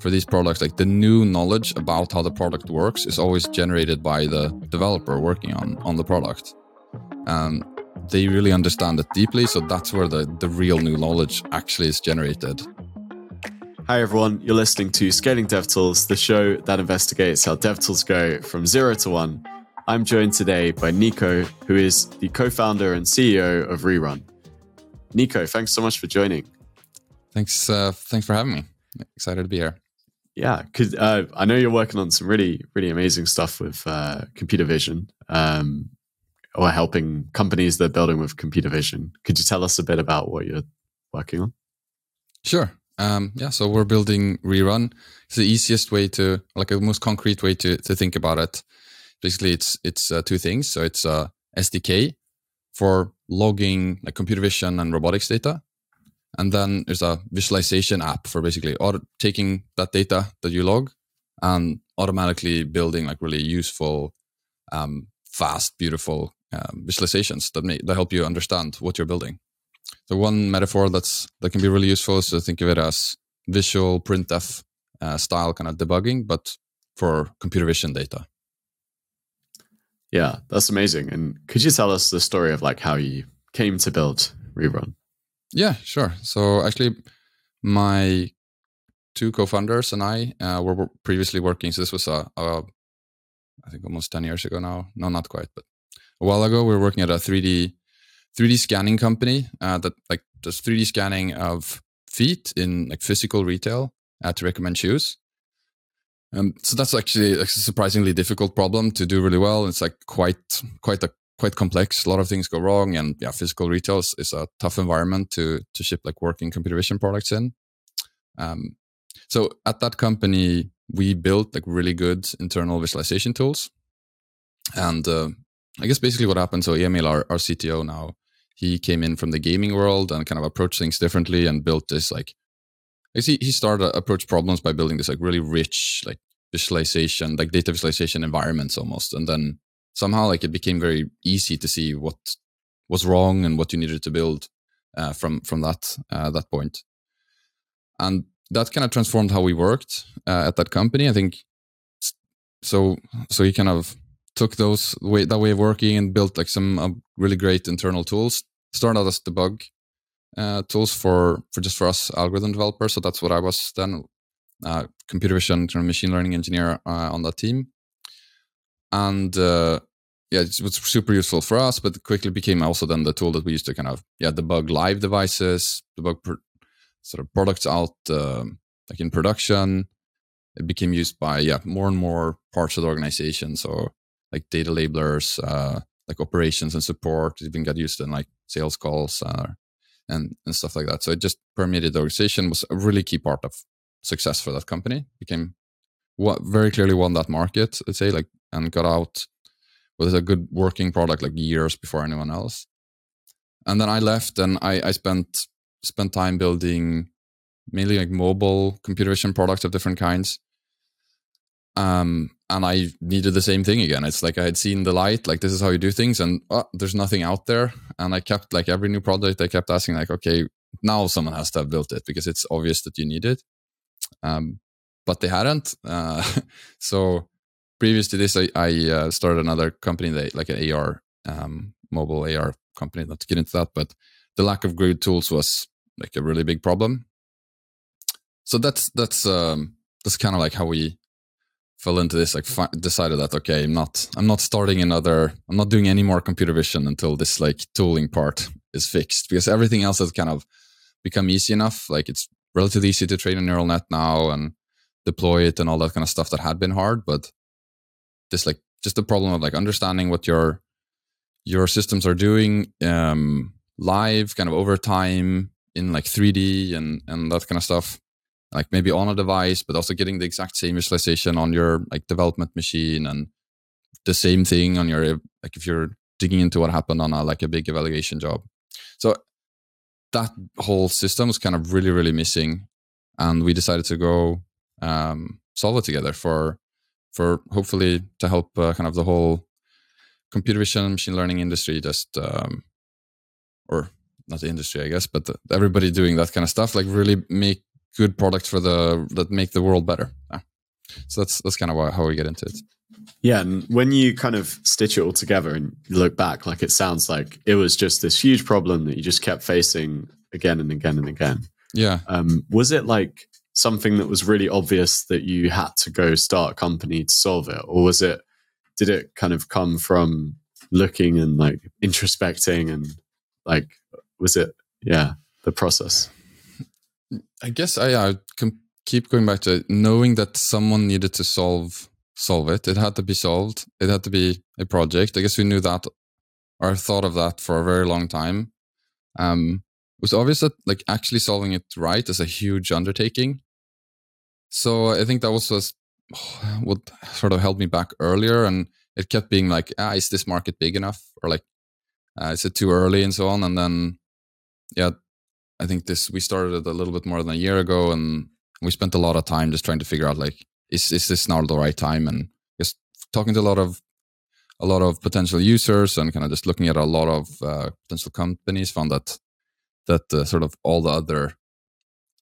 for these products, like the new knowledge about how the product works is always generated by the developer working on on the product. And they really understand it deeply, so that's where the, the real new knowledge actually is generated. Hi everyone, you're listening to Scaling DevTools, the show that investigates how DevTools go from zero to one. I'm joined today by Niko, who is the co-founder and CEO of Rerun. Niko, thanks so much for joining. Thanks, uh, thanks for having me. Excited to be here. Yeah, because uh, I know you're working on some really, really amazing stuff with uh, computer vision, um, or helping companies that are building with computer vision. Could you tell us a bit about what you're working on? Sure. Um, yeah, so we're building Rerun. It's the easiest way to, like, the most concrete way to to think about it. Basically, it's it's uh, two things. So it's a uh, SDK for logging like computer vision and robotics data, and then there's a visualization app for basically auto- taking that data that you log and automatically building like really useful, um, fast, beautiful um, visualizations that may that help you understand what you're building. So one metaphor that's that can be really useful is to think of it as visual printf uh, style kind of debugging, but for computer vision data. Yeah, that's amazing. And could you tell us the story of like how you came to build Rerun? Yeah, sure. So actually, my two co-founders and I uh, were previously working. So this was a, a, I think almost ten years ago now. No, not quite, but a while ago. We were working at a three D 3D scanning company uh, that like does 3D scanning of feet in like physical retail uh, to recommend shoes. Um, so that's actually a surprisingly difficult problem to do really well. It's like quite quite a quite complex. A lot of things go wrong, and yeah, physical retail is, is a tough environment to to ship like working computer vision products in. Um, so at that company, we built like really good internal visualization tools, and uh, I guess basically what happened. So Emil, our, our CTO now, he came in from the gaming world and kind of approached things differently and built this like he, he started to approach problems by building this like really rich like visualization like data visualization environments almost and then somehow like it became very easy to see what was wrong and what you needed to build uh, from from that uh, that point. And that kind of transformed how we worked uh, at that company. I think so so he kind of took those way that way of working and built like some uh, really great internal tools. Started out as debug uh, tools for for just for us algorithm developers. So that's what I was then, uh, computer vision of machine learning engineer on that team, and uh, yeah, it was super useful for us. But quickly became also then the tool that we used to kind of yeah debug live devices, debug sort of products out um, like in production. It became used by yeah more and more parts of the organization. So like data labelers, uh, like operations and support. It even got used in like sales calls uh, and and stuff like that. So it just permeated the organization. Was a really key part of success for that company. Became what very clearly won that market. Let's say like and got out with a good working product like years before anyone else. And then I left and I I spent spent time building mainly like mobile computer vision products of different kinds. Um, and I needed the same thing again. It's like I had seen the light, like this is how you do things, and oh, there's nothing out there. And I kept like every new project, I kept asking like, okay, now someone has to have built it because it's obvious that you need it. Um, but they hadn't. Uh, so previous to this, I, I uh, started another company, that, like an AR um, mobile AR company. Not to get into that, but the lack of good tools was like a really big problem. So that's that's um, that's kind of like how we fell into this like fi- decided that okay i'm not i'm not starting another i'm not doing any more computer vision until this like tooling part is fixed because everything else has kind of become easy enough like it's relatively easy to train a neural net now and deploy it and all that kind of stuff that had been hard but this like just the problem of like understanding what your your systems are doing um live kind of over time in like 3d and and that kind of stuff like maybe on a device, but also getting the exact same visualization on your like development machine and the same thing on your like if you're digging into what happened on a like a big evaluation job. So that whole system was kind of really really missing, and we decided to go um, solve it together for for hopefully to help uh, kind of the whole computer vision machine learning industry just um, or not the industry I guess, but the, everybody doing that kind of stuff like really make good products for the that make the world better. Yeah. So that's that's kind of why, how we get into it. Yeah, and when you kind of stitch it all together and look back, like it sounds like it was just this huge problem that you just kept facing again and again and again. Yeah. Um, was it like something that was really obvious that you had to go start a company to solve it, or was it? Did it kind of come from looking and like introspecting and like was it? Yeah, the process. I guess I, I keep going back to knowing that someone needed to solve solve it. It had to be solved. It had to be a project. I guess we knew that or thought of that for a very long time. Um, was obvious that like actually solving it right is a huge undertaking. So I think that was what sort of held me back earlier, and it kept being like, ah, is this market big enough, or like, uh, is it too early, and so on. And then, yeah, I think this we started it a little bit more than a year ago, and we spent a lot of time just trying to figure out like is is this now the right time and just talking to a lot of a lot of potential users and kind of just looking at a lot of uh, potential companies found that that uh, sort of all the other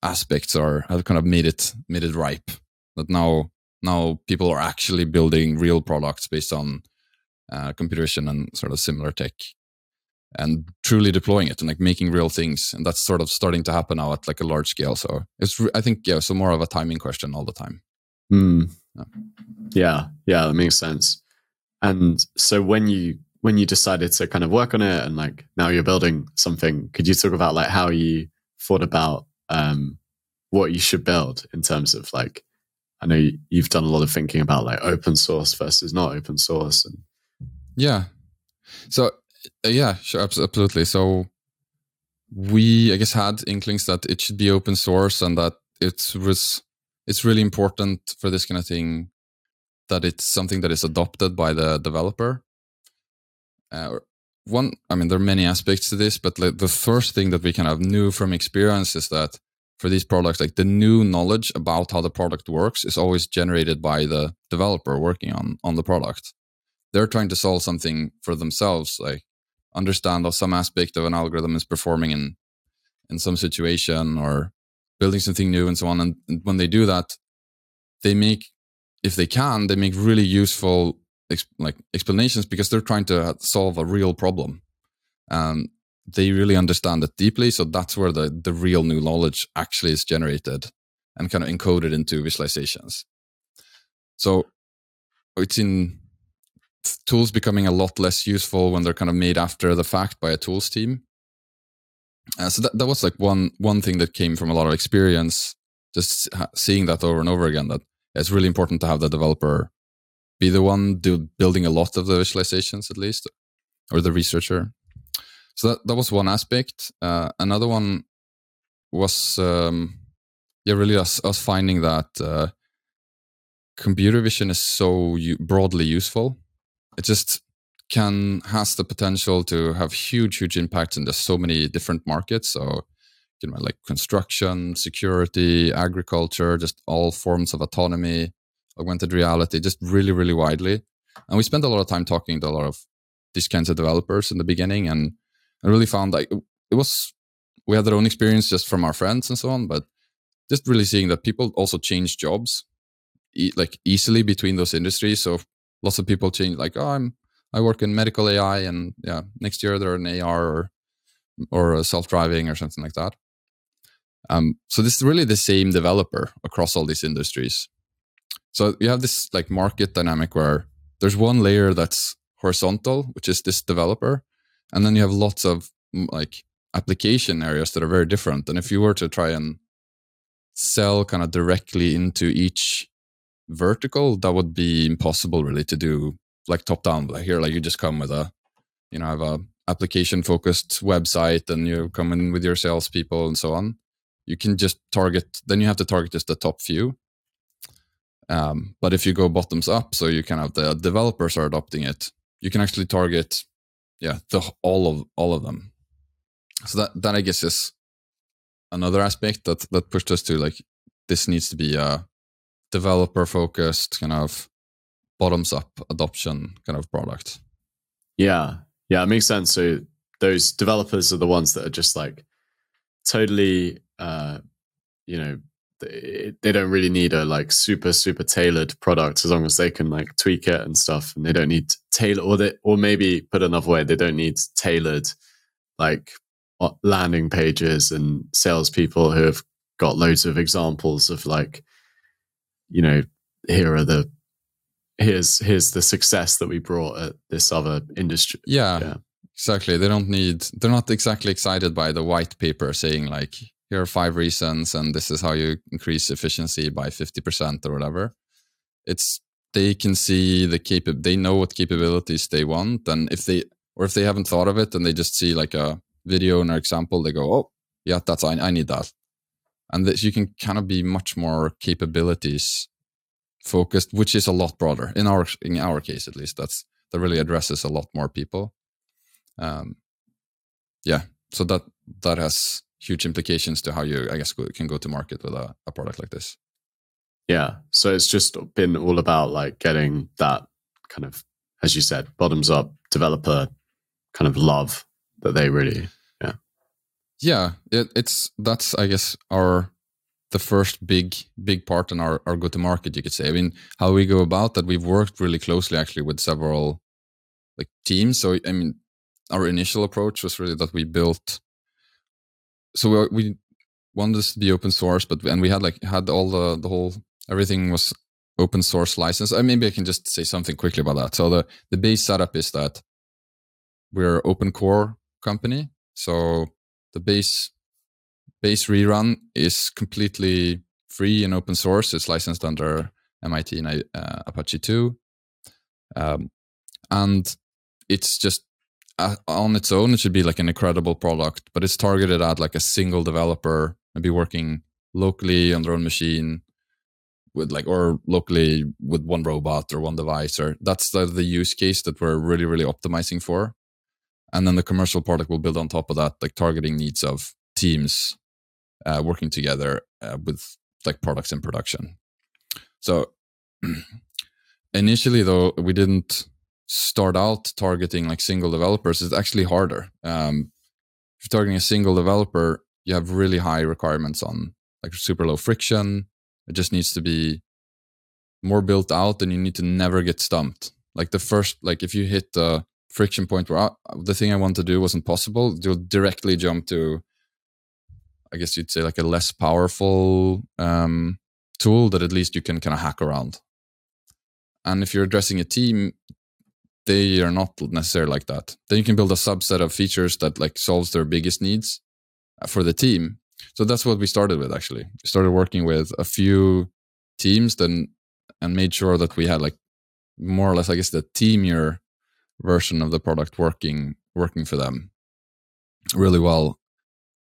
aspects are have kind of made it made it ripe. That now now people are actually building real products based on uh, computer vision and sort of similar tech and truly deploying it and like making real things. And that's sort of starting to happen now at like a large scale. So it's i think yeah so more of a timing question all the time. Mm. yeah. yeah. Yeah that makes sense. And so when you when you decided to kind of work on it and like now you're building something could you talk about like how you thought about um what you should build in terms of like i know you've done a lot of thinking about like open source versus not open source and yeah so uh, yeah, sure, absolutely. So we, I guess, had inklings that it should be open source and that it was it's really important for this kind of thing that it's something that is adopted by the developer. Uh, one, I mean, there are many aspects to this, but the first thing that we kind of knew from experience is that for these products, like the new knowledge about how the product works is always generated by the developer working on on the product. They're trying to solve something for themselves, like understand how some aspect of an algorithm is performing in in some situation or building something new and so on. And, and when they do that, they make, if they can, they make really useful like explanations because they're trying to solve a real problem. And they really understand it deeply. So that's where the, the real new knowledge actually is generated and kind of encoded into visualizations. So it's in tools becoming a lot less useful when they're kind of made after the fact by a tools team. Uh, so that, that was like one one thing that came from a lot of experience, just seeing that over and over again. That it's really important to have the developer be the one do building a lot of the visualizations at least, or the researcher. So that that was one aspect. Uh, another one was um, yeah, really us us finding that uh, computer vision is so broadly useful it just can has the potential to have huge huge impacts in so many different markets so you know like construction security agriculture just all forms of autonomy augmented reality just really really widely. And we spent a lot of time talking to a lot of these kinds of developers in the beginning and i really found like it was we had our own experience just from our friends and so on but just really seeing that people also change jobs e- like easily between those industries. So lots of people change like oh i'm i work in medical ai and yeah next year they're an ar or or self-driving or something like that. Um, so this is really the same developer across all these industries so you have this like market dynamic where there's one layer that's horizontal which is this developer and then you have lots of mm, like application areas that are very different and if you were to try and sell kind of directly into each vertical, that would be impossible really to do like top down. Like here, like you just come with a, you know, have a application focused website and you come in with your salespeople and so on. You can just target, then you have to target just the top few. Um, but if you go bottoms up, so you kind of the developers are adopting it, you can actually target, yeah, the all of all of them. So that that I guess is another aspect that that pushed us to like this needs to be a developer focused kind of bottoms up adoption kind of product. Yeah. Yeah, it makes sense. So those developers are the ones that are just like totally uh you know they, they don't really need a like super super tailored product as long as they can like tweak it and stuff and they don't need tailor or they or maybe put another way they don't need tailored like landing pages and salespeople who have got loads of examples of like you know here are the here's here's the success that we brought at this other industry yeah, yeah. exactly they don't need they're not exactly excited by the white paper saying like here are five reasons and this is how you increase efficiency by 50% or whatever. It's they can see the cap they know what capabilities they want and if they or if they haven't thought of it and they just see like a video and an example they go oh yeah that's i, I need that. And that you can kind of be much more capabilities focused which is a lot broader in our in our case at least. That's that really addresses a lot more people. Um yeah so that that has huge implications to how you, I guess, can go to market with a, a product like this. Yeah. So it's just been all about like getting that kind of, as you said, bottoms up developer kind of love that they really, yeah. Yeah. It, it's, that's, I guess, our, the first big, big part in our, our go to market, you could say. I mean, how we go about that, we've worked really closely actually with several like teams. So, I mean, our initial approach was really that we built so we, we wanted this to be open source, but and we had like had all the the whole everything was open source license. Uh, maybe I can just say something quickly about that. So the the base setup is that we're open core company. So the base base rerun is completely free and open source. It's licensed under MIT and uh, Apache 2. Um, and it's just uh, on its own, it should be like an incredible product, but it's targeted at like a single developer, maybe working locally on their own machine with like, or locally with one robot or one device, or that's the, the use case that we're really, really optimizing for. And then the commercial product will build on top of that, like targeting needs of teams uh, working together uh, with like products in production. So initially, though, we didn't start out targeting like single developers is actually harder. Um, if you're targeting a single developer, you have really high requirements on like super low friction. It just needs to be more built out, and you need to never get stumped. Like the first, like if you hit the friction point where I, uh, the thing I want to do wasn't possible, you'll directly jump to, I guess you'd say like a less powerful um, tool that at least you can kind of hack around. And if you're addressing a team, they are not necessarily like that. Then you can build a subset of features that like solves their biggest needs uh, for the team. So that's what we started with actually. We started working with a few teams then and made sure that we had like more or less I guess the teamier version of the product working working for them really well.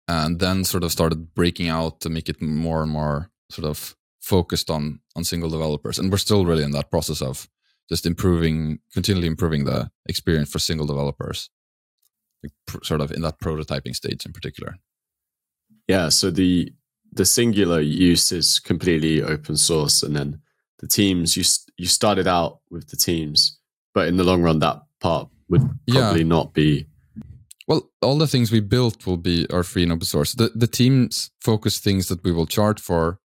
And then sort of started breaking out to make it more and more sort of focused on on single developers. And we're still really in that process of just improving, continually improving the experience for single developers, like pr- sort of in that prototyping stage in particular. Yeah. So the the singular use is completely open source, and then the teams you you started out with the teams, but in the long run, that part would probably yeah. not be. Well, all the things we built will be are free and open source. The the teams focus things that we will charge for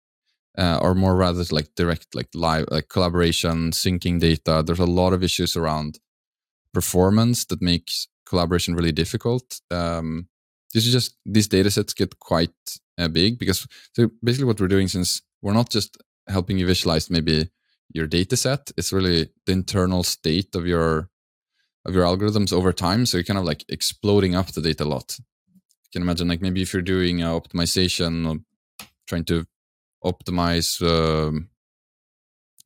uh, or more rather like direct like live like collaboration syncing data. There's a lot of issues around performance that makes collaboration really difficult. Um, this is just these data sets get quite uh, big because so basically what we're doing since we're not just helping you visualize maybe your data set it's really the internal state of your of your algorithms over time. So you're kind of like exploding up the data a lot. You can imagine like maybe if you're doing optimization or trying to optimize um,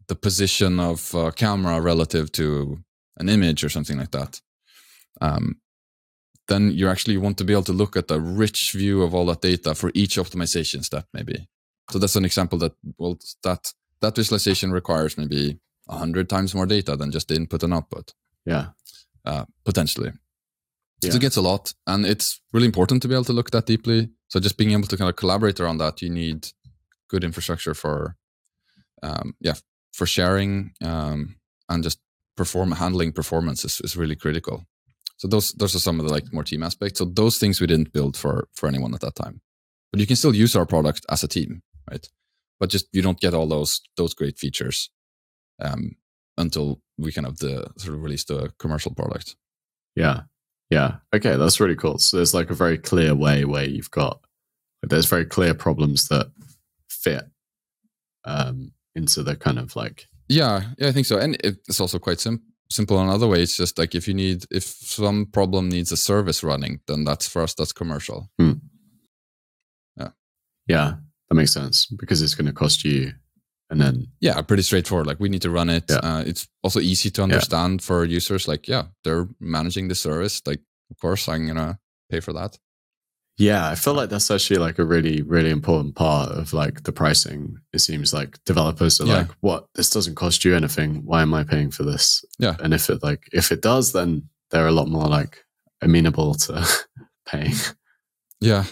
the position of a camera relative to an image or something like that. Um, then you actually want to be able to look at a rich view of all that data for each optimization step, maybe. So that's an example that well that that visualization requires maybe a hundred times more data than just the input and output. Yeah, uh, potentially. Yeah. So it gets a lot, and it's really important to be able to look that deeply. So just being able to kind of collaborate around that, you need good infrastructure for um, yeah for sharing um, and just perform handling performance is, is really critical so those those are some of the like more team aspects so those things we didn't build for for anyone at that time but you can still use our product as a team right but just you don't get all those those great features um, until we kind of the sort of release the commercial product. Yeah, yeah. Okay, that's really cool. So there's like a very clear way where you've got there's very clear problems that fit um, into the kind of like yeah, yeah, I think so, and it's also quite simple simple another way it's just like if you need if some problem needs a service running then that's for us that's commercial Hmm. yeah yeah that makes sense because it's going to cost you and then yeah pretty straightforward like we need to run it Yeah. uh, it's also easy to understand for users like yeah they're managing the service like of course i'm gonna pay for that yeah i feel like that's actually like a really really important part of like the pricing it seems like. Developers are Yeah. like what? This doesn't cost you anything. Why am i paying for this? Yeah. and if it like if it does then they're a lot more like amenable to paying. Yeah.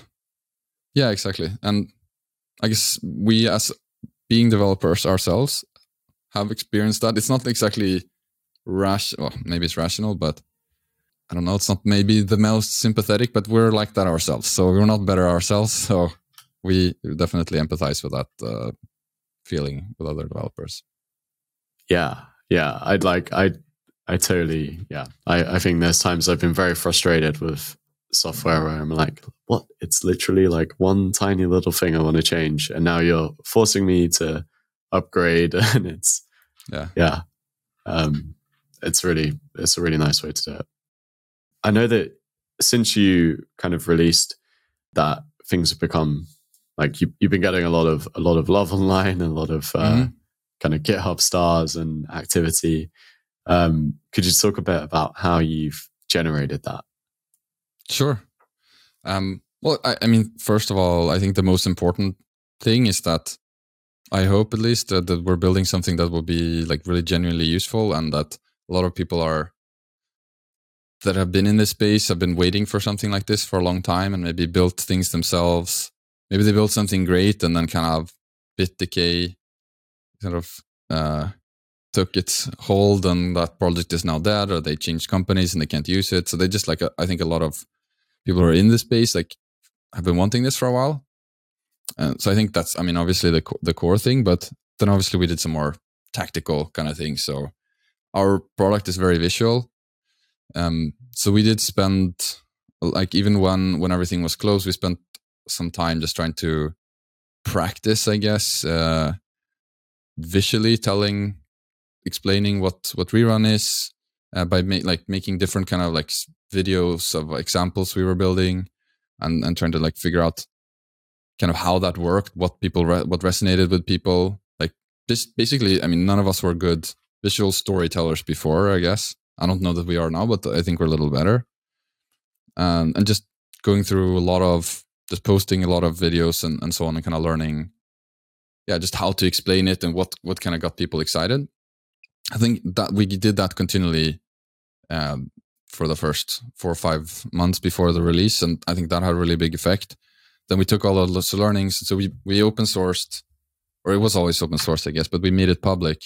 Yeah exactly. And i guess we as being developers ourselves have experienced that. It's not exactly rational well, maybe it's rational but i don't know it's not maybe the most sympathetic but we're like that ourselves so we're not better ourselves so we definitely empathize with that uh, feeling with other developers Yeah, yeah. I'd like I I totally yeah. I I think there's times I've been very frustrated with software where I'm like, what? It's literally like one tiny little thing I want to change, and now you're forcing me to upgrade, and it's Yeah. yeah. Um, it's really it's a really nice way to do it. I know that since you kind of released that, things have become like you you've been getting a lot of a lot of love online and a lot of uh, Mhm. kind of GitHub stars and activity. Um, could you talk a bit about how you've generated that? Sure. Um, well, I, I mean, first of all, I think the most important thing is that I hope at least that, that we're building something that will be like really genuinely useful and that a lot of people are that have been in this space have been waiting for something like this for a long time and maybe built things themselves. Maybe they built something great and then kind of bit decay kind of uh, took its hold and that project is now dead or they changed companies and they can't use it. So they just like, I think a lot of people who are in this space like have been wanting this for a while. So I think that's, I mean, obviously the, the core thing, but then obviously we did some more tactical kind of things. So our product is very visual. Um, so we did spend like even when when everything was closed, we spent some time just trying to practice, I guess, uh, visually telling, explaining what what rerun is uh, by ma- like making different kind of like videos of examples we were building, and and trying to like figure out kind of how that worked, what people re- what resonated with people. Like just basically, I mean, none of us were good visual storytellers before, I guess. I don't know that we are now, but I think we're a little better. Um, and just going through a lot of just posting a lot of videos and, and so on and kind of learning yeah just how to explain it and what what kind of got people excited. I think that we did that continually um, for the first four or five months before the release and i think that had a really big effect. Then we took all of those learnings so we we open sourced or it was always open source i guess but we made it public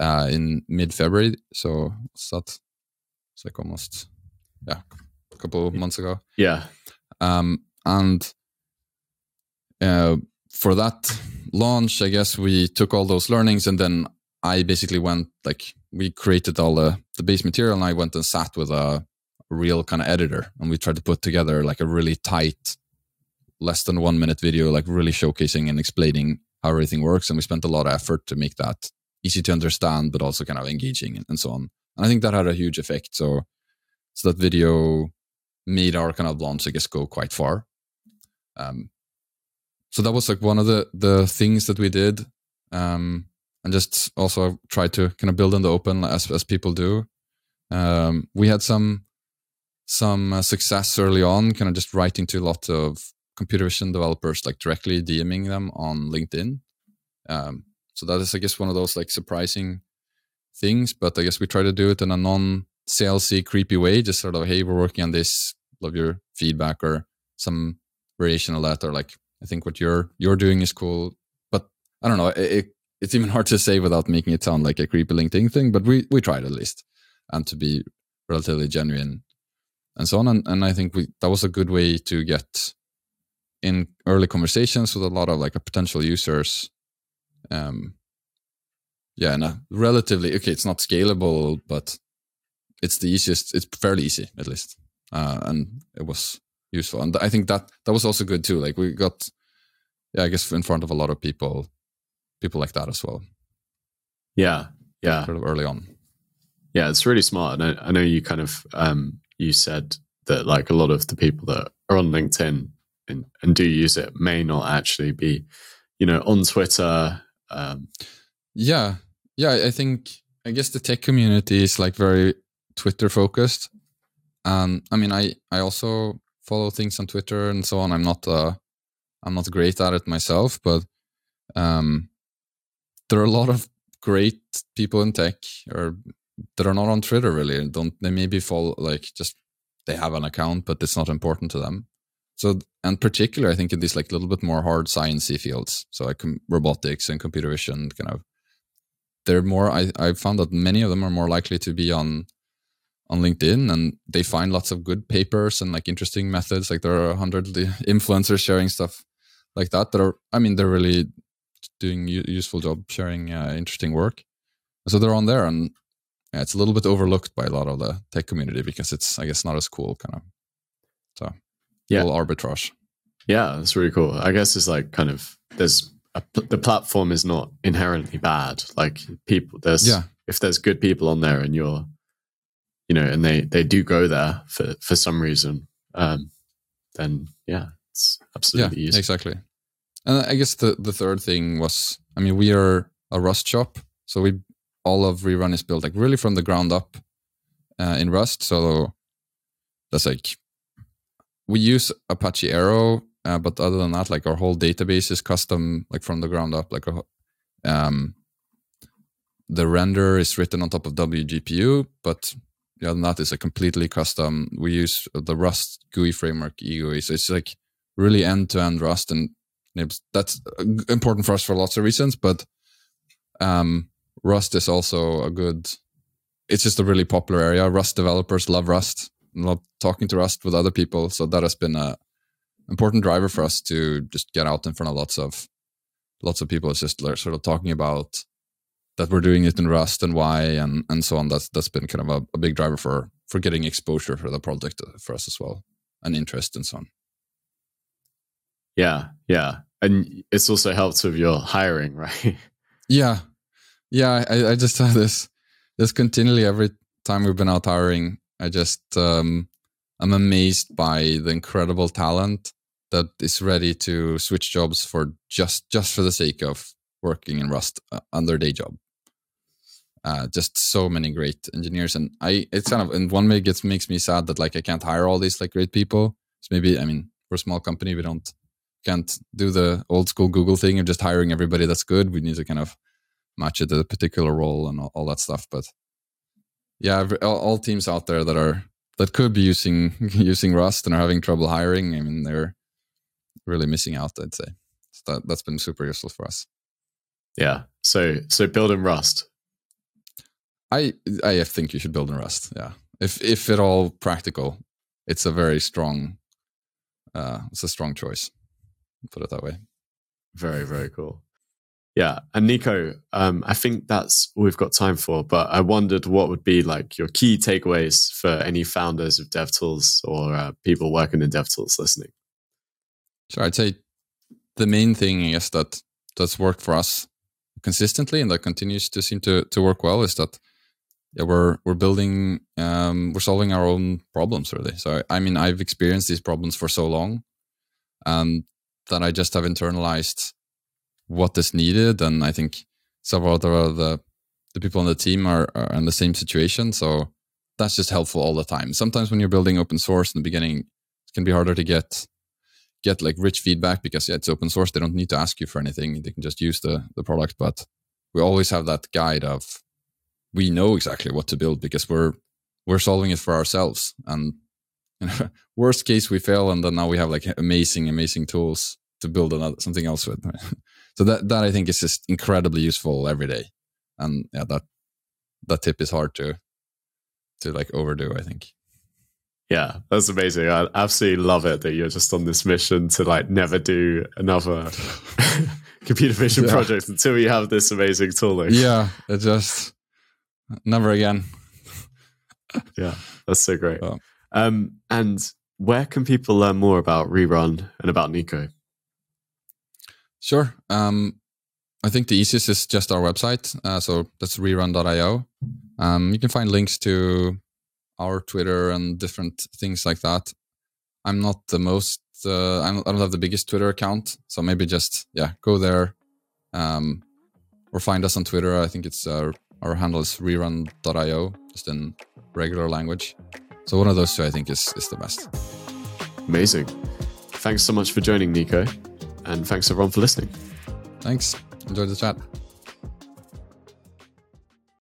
uh, in mid february so it's that it's like almost yeah a couple of months ago Yeah, um, and uh, for that launch, I guess we took all those learnings and then I basically went like we created all the, the base material and I went and sat with a real kind of editor and we tried to put together like a really tight, less than one minute video, like really showcasing and explaining how everything works. And we spent a lot of effort to make that easy to understand, but also kind of engaging and, and so on. And I think that had a huge effect. So, so that video made our kind of launch, I guess, go quite far. Um, so that was like one of the the things that we did, um, and just also try to kind of build in the open as as people do. Um, we had some some uh, success early on, kind of just writing to a lot of computer vision developers, like directly DMing them on LinkedIn. Um, so that is, I guess, one of those like surprising things. But I guess we try to do it in a non salesy, creepy way, just sort of, hey, we're working on this. Love your feedback or some variation of that, or like, I think what you're you're doing is cool. But I don't know. It, it, it's even hard to say without making it sound like a creepy LinkedIn thing. But we we tried at least, and to be relatively genuine and so on. And, and I think we that was a good way to get in early conversations with a lot of like potential users um, yeah, and relatively okay. It's not scalable, but it's the easiest. It's fairly easy, at least, uh, and it was useful. And I think that that was also good too. Like we got, yeah, I guess in front of a lot of people, people like that as well. Yeah, yeah, sort of early on. Yeah, it's really smart. And I, I know you kind of um, you said that like a lot of the people that are on LinkedIn and, and do use it may not actually be, you know, on Twitter. Um, yeah, yeah. I think I guess the tech community is like very Twitter focused. And I mean, I I also follow things on Twitter and so on. I'm not uh, I'm not great at it myself, but um, there are a lot of great people in tech or that are not on Twitter really. Don't they maybe follow like just they have an account, but it's not important to them. So, and particularly, I think in these like a little bit more hard sciencey fields, so like robotics and computer vision, kind of, they're more. I I found that many of them are more likely to be on on LinkedIn, and they find lots of good papers and like interesting methods. Like there are a hundred influencers sharing stuff like that. That are, I mean, they're really doing useful job sharing uh, interesting work. So they're on there, and yeah, it's a little bit overlooked by a lot of the tech community because it's, I guess, not as cool, kind of. So yeah, little arbitrage. Yeah, that's really cool. I guess it's like kind of there's a, the platform is not inherently bad. Like people, there's yeah. if there's good people on there and you're, you know, and they they do go there for for some reason, um, then yeah, it's absolutely yeah, easy. exactly. And I guess the the third thing was, I mean, we are a Rust shop, so we all of Rerun is built like really from the ground up uh, in Rust. So that's like we use Apache Arrow, uh, but other than that, like our whole database is custom, like from the ground up. Like a, um, the render is written on top of WGPU, but other than that, it's a completely custom. We use the Rust GUI framework eGUI, so it's like really end to end Rust, and that's important for us for lots of reasons. But um, Rust is also a good. It's just a really popular area. Rust developers love Rust, love talking to Rust with other people. So that has been a important driver for us to just get out in front of lots of lots of people. It's just sort of talking about that we're doing it in Rust and why and and so on. That's that's been kind of a, a big driver for for getting exposure for the project uh, for us as well and interest and so on. Yeah, yeah, and it's also helped with your hiring, right? Yeah, yeah, I, I just have this this continually every time we've been out hiring. I just um, I'm amazed by the incredible talent that is ready to switch jobs for just just for the sake of working in Rust uh, on their day job. Uh, just so many great engineers, and I it's kind of in one way it makes me sad that like I can't hire all these like great people. So maybe I mean we're a small company, we don't can't do the old school Google thing of just hiring everybody that's good. We need to kind of match it to a particular role and all, all that stuff. But yeah, all, all, teams out there that are that could be using using Rust and are having trouble hiring, I mean, they're really missing out. I'd say so that that's been super useful for us. Yeah. So so build in Rust. I I think you should build in Rust. Yeah. If if at all practical, it's a very strong. Uh, it's a strong choice. Put it that way. Very very cool. Yeah. And Niko, um, I think that's all we've got time for, but I wondered what would be like your key takeaways for any founders of DevTools or uh, people working in DevTools listening. Sure. I'd say the main thing, is that that's worked for us consistently and that continues to seem to, to work well is that yeah, we're we're building um, we're solving our own problems really. So I mean I've experienced these problems for so long and that I just have internalized what is needed. And I think several other uh, the the people on the team are, are in the same situation. So that's just helpful all the time. Sometimes when you're building open source in the beginning, it can be harder to get get like rich feedback because yeah, it's open source. They don't need to ask you for anything. They can just use the the product. But we always have that guide of we know exactly what to build because we're we're solving it for ourselves. And you know, worst case we fail, and then now we have like amazing, amazing tools to build another something else with. so that that I think is just incredibly useful every day, and yeah, that that tip is hard to to like overdo. I think. Yeah, that's amazing. I absolutely love it that you're just on this mission to like never do another computer vision yeah. project until you have this amazing tooling. Yeah, it just never again. yeah, that's so great. Oh. Um, and where can people learn more about Rerun and about Niko? Sure. Um, I think the easiest is just our website. Uh, so that's rerun.io. Um, you can find links to our Twitter and different things like that. I'm not the most, uh, I don't have the biggest Twitter account. So maybe just, yeah, go there um, or find us on Twitter. I think it's uh, our handle is rerun.io, just in regular language. So one of those two, I think, is, is the best. Amazing. Thanks so much for joining, Niko. And thanks everyone for listening. Thanks. Enjoy the chat.